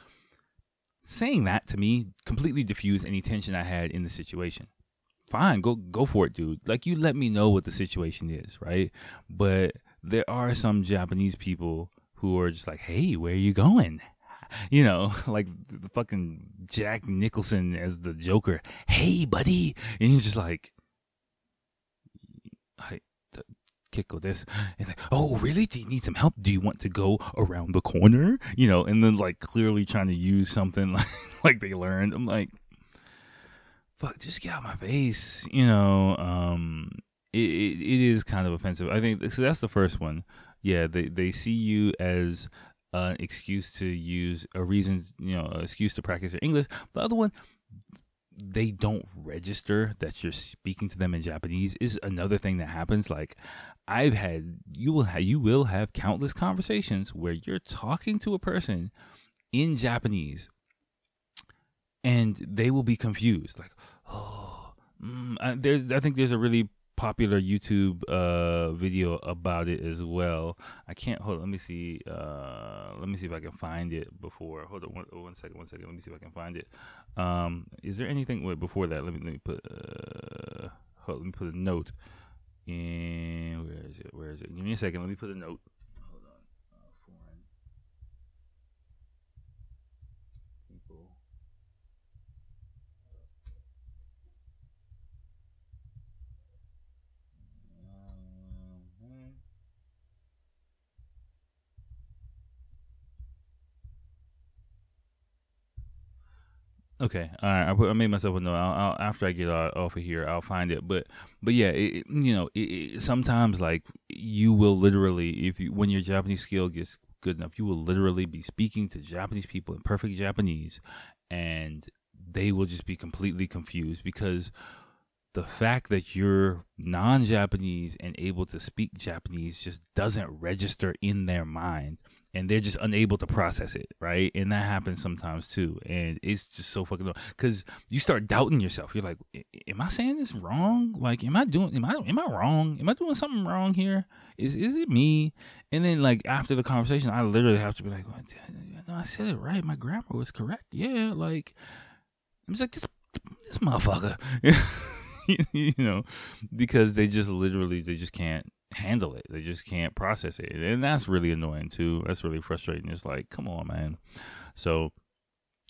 saying that to me completely diffused any tension I had in the situation. Fine, go go for it, dude. Like you let me know what the situation is, right? But there are some Japanese people who are just like, "Hey, where are you going?" [laughs] You know, [laughs] like the fucking Jack Nicholson as the Joker. Hey, buddy, and he's just like, Kiko this. And like, oh, really? Do you need some help? Do you want to go around the corner? You know, and then like clearly trying to use something like, [laughs] like they learned. I'm like, fuck, just get out my face. You know, um, it, it, it is kind of offensive. I think so. That's the first one. Yeah, they they see you as an excuse to use a reason, you know, excuse to practice your English. The other one, they don't register that you're speaking to them in Japanese is another thing that happens. Like I've had, you will have, you will have countless conversations where you're talking to a person in Japanese, and they will be confused. Like, oh, mm, I, there's, I think there's a really popular YouTube uh, video about it as well. I can't hold. Let me see. Uh, let me see if I can find it before. Hold on one, one second. One second. Let me see if I can find it. Um, is there anything wait, before that? Let me let me put. Uh, hold, let me put a note. And where is it? Where is it? Give me a second. Let me put a note. Okay, all right. I, put, I made myself a note. I'll, I'll, after I get off of here, I'll find it. But, but yeah, it, you know, it, it, sometimes like you will literally, if you when your Japanese skill gets good enough, you will literally be speaking to Japanese people in perfect Japanese, and they will just be completely confused because the fact that you're non-Japanese and able to speak Japanese just doesn't register in their mind and they're just unable to process it, right? And that happens sometimes too. And it's just so fucking because you start doubting yourself. You're like, am I saying this wrong? Like, am I doing? Am I am I wrong? Am I doing something wrong here? Is is it me? And then like after the conversation, I literally have to be like, oh, no, I said it right. My grammar was correct. Yeah, like I'm just like this this motherfucker. [laughs] you know, because they just literally they just can't handle it. They just can't process it. And that's really annoying too. That's really frustrating. It's like, come on, man. So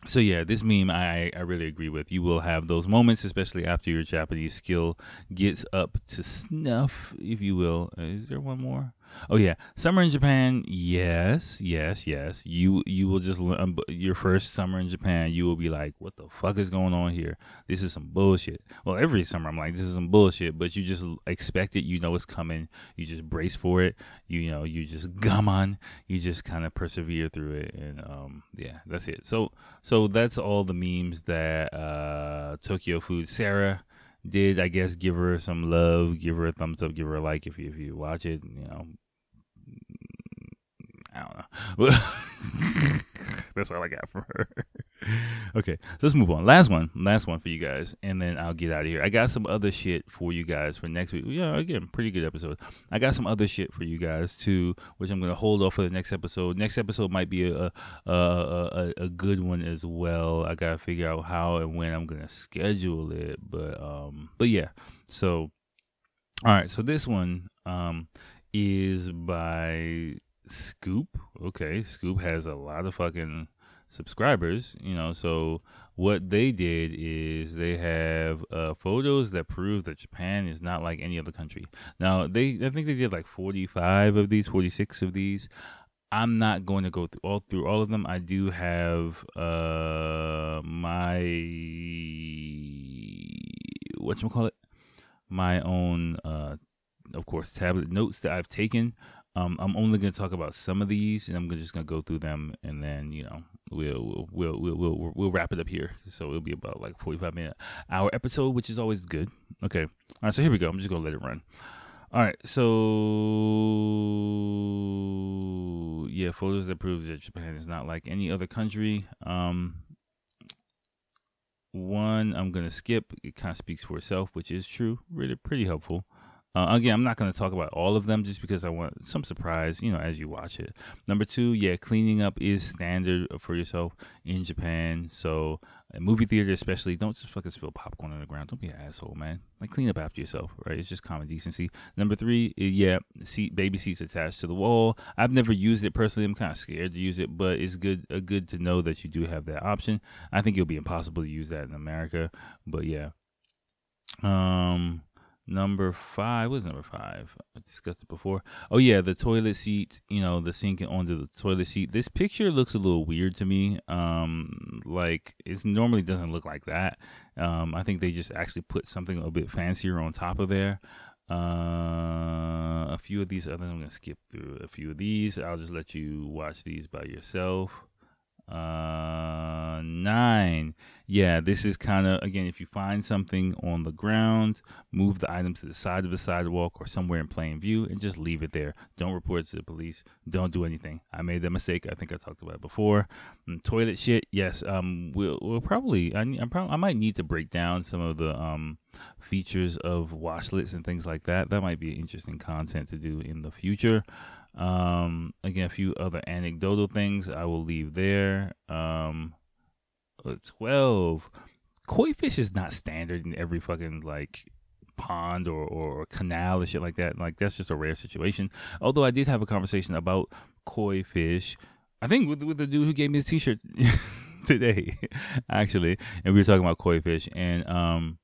so yeah, this meme I, I really agree with. You will have those moments, especially after your Japanese skill gets up to snuff, if you will. Is there one more? Oh yeah, summer in Japan. Yes, yes, yes. You you will just um, your first summer in Japan. You will be like, what the fuck is going on here? This is some bullshit. Well, every summer I'm like, this is some bullshit. But you just expect it. You know it's coming. You just brace for it. You, know you just [laughs] gum on. You just kind of persevere through it. And um yeah, that's it. So so that's all the memes that uh Tokyo Food Sarah did I guess give her some love, give her a thumbs up, give her a like if you if you watch it. You know, I don't know. [laughs] That's all I got from her. okay, so let's move on. Last one, last one for you guys, and then I'll get out of here. I got some other shit for you guys for next week. Yeah, again, pretty good episode. I got some other shit for you guys too, which I'm gonna hold off for the next episode. Next episode might be a a a, a good one as well. I gotta figure out how and when I'm gonna schedule it, but um, but yeah. So, all right. So this one um is by Scoop. Okay, Scoop has a lot of fucking subscribers, you know. So what they did is they have uh, photos that prove that Japan is not like any other country. Now they, I think they did like 45 of these, 46 of these. I'm not going to go through all through all of them. I do have uh my what you call it, my own uh, of course tablet notes that I've taken um, I'm only going to talk about some of these, and I'm just going to go through them, and then you know we'll we'll we'll we'll we'll wrap it up here. So it'll be about like 45 minute hour episode, which is always good. Okay, all right. So here we go. I'm just gonna let it run. All right. So yeah, photos that prove that Japan is not like any other country. Um, one I'm gonna skip. It kind of speaks for itself, which is true. Really pretty helpful. Uh, again, I'm not going to talk about all of them just because I want some surprise, you know, as you watch it. Number two, yeah, cleaning up is standard for yourself in Japan. So, movie theater especially, don't just fucking spill popcorn on the ground. Don't be an asshole, man. Like clean up after yourself, right? It's just common decency. Number three, eh, yeah, seat baby seats attached to the wall. I've never used it personally. I'm kind of scared to use it, but it's good, uh, good to know that you do have that option. I think it'll be impossible to use that in America, but yeah. Um Number five, was number five? I discussed it before. Oh yeah, the toilet seat. You know, the sink onto the toilet seat. This picture looks a little weird to me. Um, like it normally doesn't look like that. Um, I think they just actually put something a bit fancier on top of there. Uh, a few of these I think I'm gonna skip through a few of these. I'll just let you watch these by yourself. Uh, nine. Yeah, this is kind of again. If you find something on the ground, move the item to the side of the sidewalk or somewhere in plain view, and just leave it there. Don't report it to the police. Don't do anything. I made that mistake. I think I talked about it before. And mm, toilet shit. Yes. Um. We'll, we'll probably. I. I, probably, I might need to break down some of the um features of washlets and things like that. That might be interesting content to do in the future. Um, again, a few other anecdotal things I will leave there. Um, uh, 12. Koi fish is not standard in every fucking like pond or, or canal and shit like that. Like that's just a rare situation. Although I did have a conversation about koi fish. I think with, with the dude who gave me his t-shirt [laughs] today, actually, and we were talking about koi fish, and um,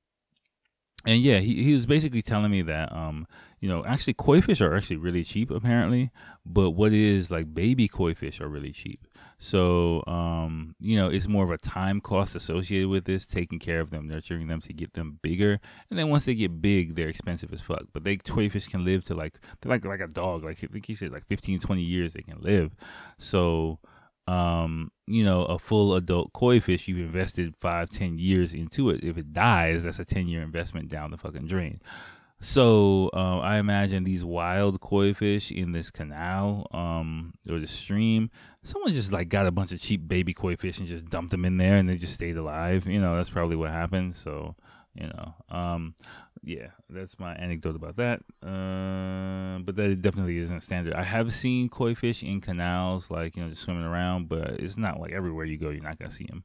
and yeah, he, he was basically telling me that um, you know, actually koi fish are actually really cheap apparently, but what is like baby koi fish are really cheap. So um, you know, it's more of a time cost associated with this, taking care of them, nurturing them to get them bigger. And then once they get big, they're expensive as fuck. But they koi fish can live to like they're like like a dog, like I think he said like 15, 20 years they can live. So um, you know, a full adult koi fish, you've invested five, ten years into it. If it dies, that's a 10 year investment down the fucking drain. So uh, I imagine these wild koi fish in this canal um, or the stream, someone just like got a bunch of cheap baby koi fish and just dumped them in there, and they just stayed alive. You know, that's probably what happened. So you know, um, yeah, that's my anecdote about that. Uh, but that definitely isn't standard. I have seen koi fish in canals, like you know, just swimming around, but it's not like everywhere you go, you're not gonna see them.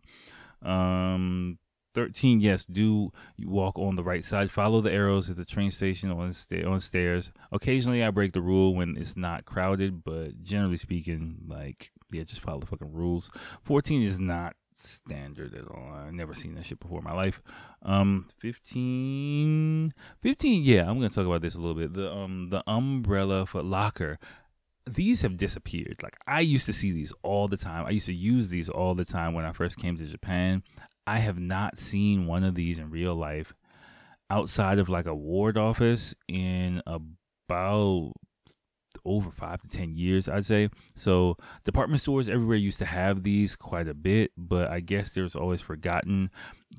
Um, 13 yes do walk on the right side follow the arrows at the train station on, sta- on stairs occasionally i break the rule when it's not crowded but generally speaking like yeah just follow the fucking rules 14 is not standard at all i've never seen that shit before in my life um 15 15 yeah i'm gonna talk about this a little bit the um the umbrella for locker these have disappeared. Like I used to see these all the time. I used to use these all the time when I first came to Japan. I have not seen one of these in real life outside of like a ward office in about over five to ten years, I'd say. So department stores everywhere used to have these quite a bit, but I guess there's always forgotten.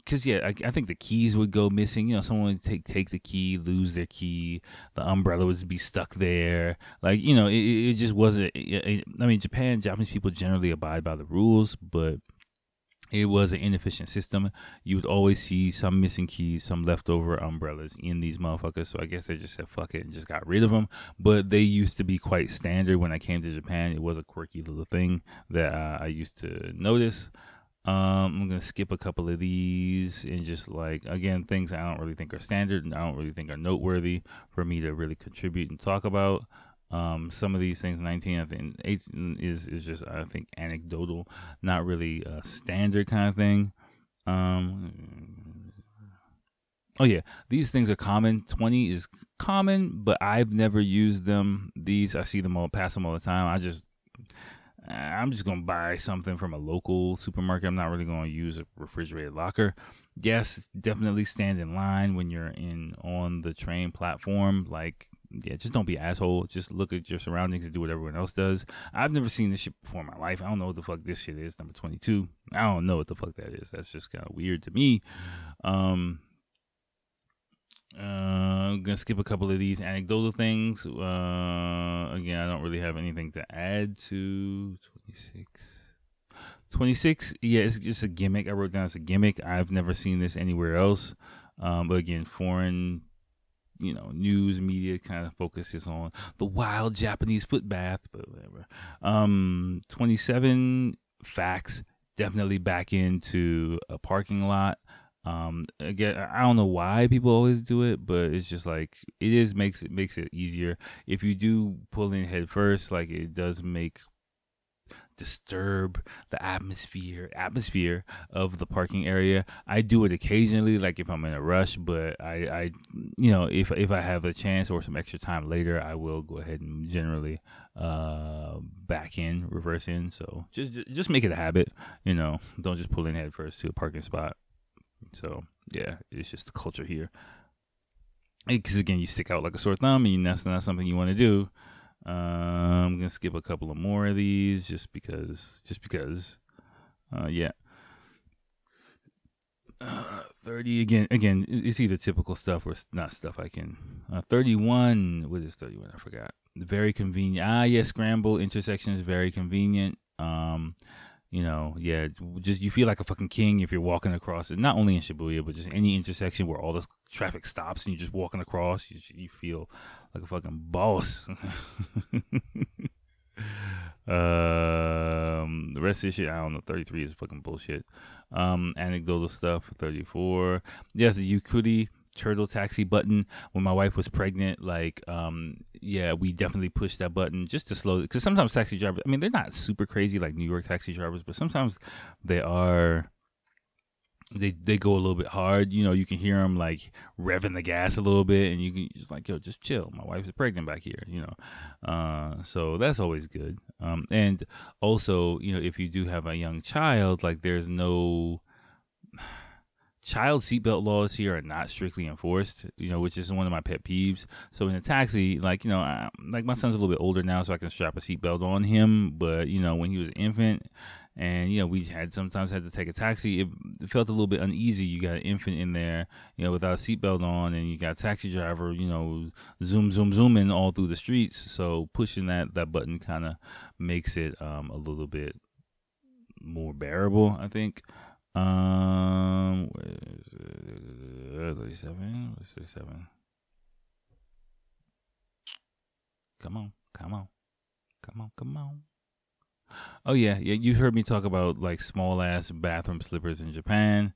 Cause yeah, I, I, think the keys would go missing. You know, someone would take take the key, lose their key, the umbrella would be stuck there. Like you know, it, it just wasn't. It, I mean, Japan, Japanese people generally abide by the rules, but it was an inefficient system. You would always see some missing keys, some leftover umbrellas in these motherfuckers. So I guess they just said fuck it and just got rid of them. But they used to be quite standard when I came to Japan. It was a quirky little thing that uh, I used to notice. Um, I'm gonna skip a couple of these and just like again things I don't really think are standard and I don't really think are noteworthy for me to really contribute and talk about. Um, some of these things, 19, I think, 18 is is just I think anecdotal, not really a standard kind of thing. Um, oh yeah, these things are common. 20 is common, but I've never used them. These I see them all, pass them all the time. I just I'm just gonna buy something from a local supermarket. I'm not really gonna use a refrigerated locker. Yes, definitely stand in line when you're in on the train platform. Like yeah, just don't be asshole. Just look at your surroundings and do what everyone else does. I've never seen this shit before in my life. I don't know what the fuck this shit is. Number 22. I don't know what the fuck that is. That's just kind of weird to me. Um, uh, I'm gonna skip a couple of these anecdotal things. Uh, again, I don't really have anything to add to 26. 26, yeah, it's just a gimmick. I wrote down it's a gimmick. I've never seen this anywhere else. Um, but again, foreign you know, news media kind of focuses on the wild Japanese foot bath, but whatever. Um, 27 facts definitely back into a parking lot. Um, again, I don't know why people always do it, but it's just like it is makes it makes it easier. If you do pull in head first, like it does make disturb the atmosphere atmosphere of the parking area. I do it occasionally, like if I'm in a rush, but I, I you know, if if I have a chance or some extra time later, I will go ahead and generally uh back in, reverse in. So just just make it a habit, you know. Don't just pull in head first to a parking spot. So yeah, it's just the culture here. Because again, you stick out like a sore thumb, and that's not something you want to do. Uh, I'm gonna skip a couple of more of these just because, just because. Uh, yeah. Uh, 30 again again it's either typical stuff or not stuff i can uh, 31 what is 31 i forgot very convenient ah yeah scramble intersection is very convenient um you know, yeah, just you feel like a fucking king if you're walking across it. Not only in Shibuya, but just any intersection where all this traffic stops and you're just walking across. You, you feel like a fucking boss. [laughs] um, the rest of this shit, I don't know. Thirty three is fucking bullshit. Um, anecdotal stuff. Thirty four. Yes, the Yukkuri turtle taxi button when my wife was pregnant like um yeah we definitely pushed that button just to slow because sometimes taxi drivers i mean they're not super crazy like new york taxi drivers but sometimes they are they they go a little bit hard you know you can hear them like revving the gas a little bit and you can just like yo just chill my wife is pregnant back here you know uh so that's always good um and also you know if you do have a young child like there's no [sighs] child seatbelt laws here are not strictly enforced, you know, which is one of my pet peeves. So in a taxi, like, you know, I, like my son's a little bit older now, so I can strap a seatbelt on him. But, you know, when he was an infant and, you know, we had sometimes had to take a taxi, it, felt a little bit uneasy. You got an infant in there, you know, without a seatbelt on, and you got a taxi driver, you know, zoom, zoom, zooming all through the streets. So pushing that, that button kind of makes it um, a little bit more bearable, I think. Um, 37? 37? Come on, come on, come on, come on. Oh yeah, yeah. You heard me talk about like small ass bathroom slippers in Japan.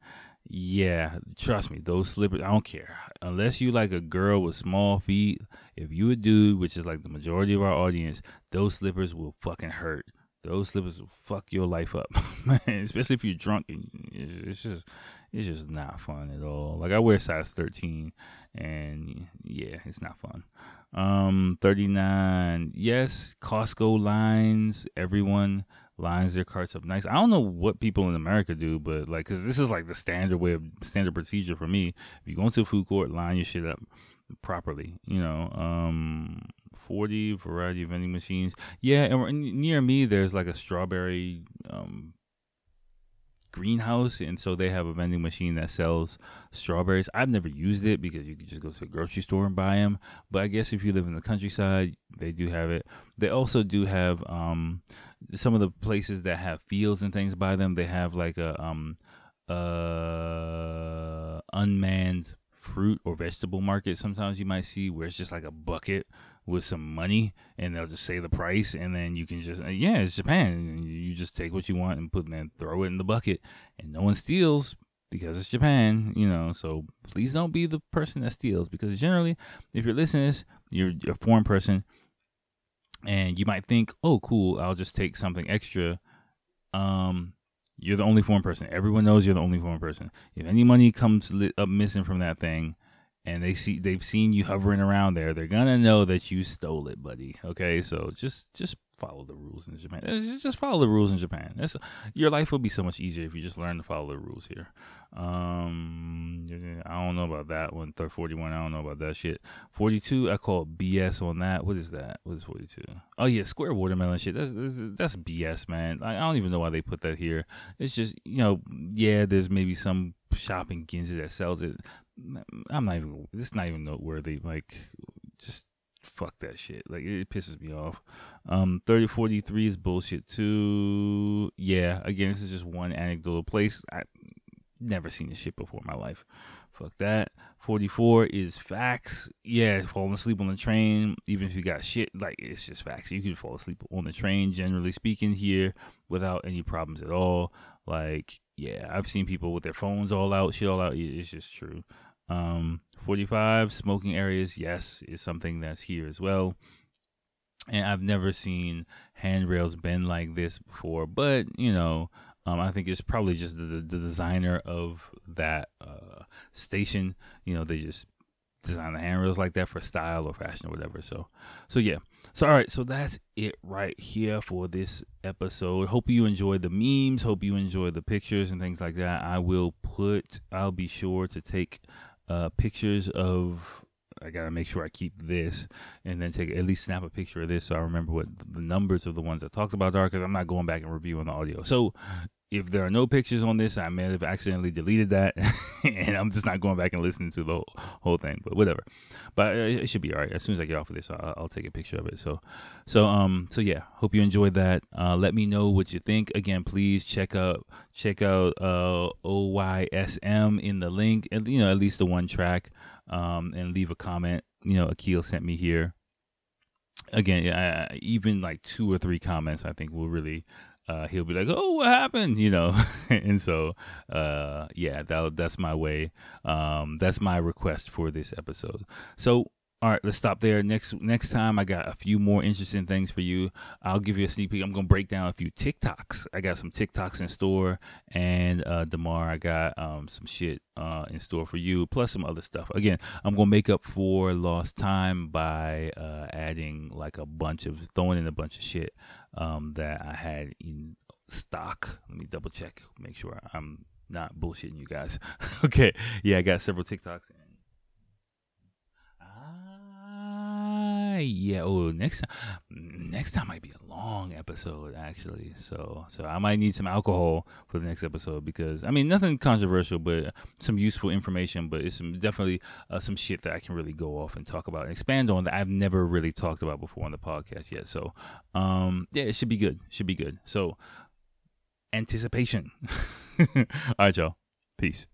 Yeah, trust me, those slippers. I don't care unless you like a girl with small feet. If you a dude, which is like the majority of our audience, those slippers will fucking hurt those slippers will fuck your life up, [laughs] man. Especially if you're drunk. It's just, it's just not fun at all. Like I wear size 13, and yeah, it's not fun. Um, 39. Yes, Costco lines. Everyone lines their carts up nice. I don't know what people in America do, but like, cause this is like the standard way of standard procedure for me. If you go into a food court, line your shit up properly. You know, um, 40 variety of vending machines. Yeah, and near me there's like a strawberry um greenhouse, and so they have a vending machine that sells strawberries. I've never used it because you can just go to a grocery store and buy them. But I guess if you live in the countryside, they do have it. They also do have um, some of the places that have fields and things by them. They have like a um, uh, unmanned fruit or vegetable market. Sometimes you might see where it's just like a bucket with some money and they'll just say the price and then you can just yeah it's japan. You just take what you want and put and then throw it in the bucket and no one steals because it's japan you know so please don't be the person that steals because generally if you're listening this you're a foreign person and you might think oh cool i'll just take something extra. Um you're the only foreign person. Everyone knows you're the only foreign person. If any money comes up missing from that thing and they see they've seen you hovering around there, they're gonna know that you stole it, buddy. Okay, so just just follow the rules in Japan. Uh, just follow the rules in Japan. That's, your life will be so much easier if you just learn to follow the rules here. Um, I don't know about that one. Third forty one. I don't know about that shit. Forty two. I call BS on that. What is that? What is forty two? Oh yeah, square watermelon shit. That's that's BS, man. I, I don't even know why they put that here. It's just you know, yeah. There's maybe some shopping Ginza that sells it. I'm not even. Is not even noteworthy. Like, just fuck that shit. Like, it pisses me off. Um, 3043 is bullshit too. Yeah, again, this is just one anecdotal place. I never seen this shit before in my life. Fuck that. 44 is facts. Yeah, falling asleep on the train, even if you got shit, like it's just facts. You can fall asleep on the train, generally speaking, here without any problems at all. Like, yeah, I've seen people with their phones all out, shit all out. It's just true. Um, 45 smoking areas, yes, is something that's here as well. And I've never seen handrails bend like this before, but you know, um, I think it's probably just the, the designer of that uh, station. You know, they just design the handrails like that for style or fashion or whatever. So, so yeah. So all right. So that's it right here for this episode. Hope you enjoyed the memes. Hope you enjoyed the pictures and things like that. I will put. I'll be sure to take uh, pictures of. I gotta make sure I keep this, and then take at least snap a picture of this so I remember what the numbers of the ones I talked about are. Because I'm not going back and reviewing the audio. So if there are no pictures on this, I may have accidentally deleted that, [laughs] and I'm just not going back and listening to the whole, whole thing. But whatever. But it should be all right. As soon as I get off of this, I'll, I'll take a picture of it. So, so um, so yeah. Hope you enjoyed that. Uh, let me know what you think. Again, please check out check out uh OYSM in the link, and you know at least the one track, um, and leave a comment. You know, Akil sent me here again, yeah, even like two or three comments, I think will really uh, he'll be like, "Oh, what happened?" You know, [laughs] and so uh, yeah, that that's my way. Um, that's my request for this episode. So all right, let's stop there. Next next time, I got a few more interesting things for you. I'll give you a sneak peek. I'm gonna break down a few TikToks. I got some TikToks in store, and uh, Demar, I got um, some shit uh, in store for you, plus some other stuff. Again, I'm gonna make up for lost time by uh, adding like a bunch of throwing in a bunch of shit um, that I had in stock. Let me double check, make sure I'm not bullshitting you guys. [laughs] okay, yeah, I got several TikToks yeah. Oh, next time, next time might be a long episode actually. So, so I might need some alcohol for the next episode because I mean nothing controversial, but some useful information. But it's some, definitely uh, some shit that I can really go off and talk about and expand on that I've never really talked about before on the podcast yet. So, um, yeah, it should be good. Should be good. So, anticipation. [laughs] All right, y'all. Peace.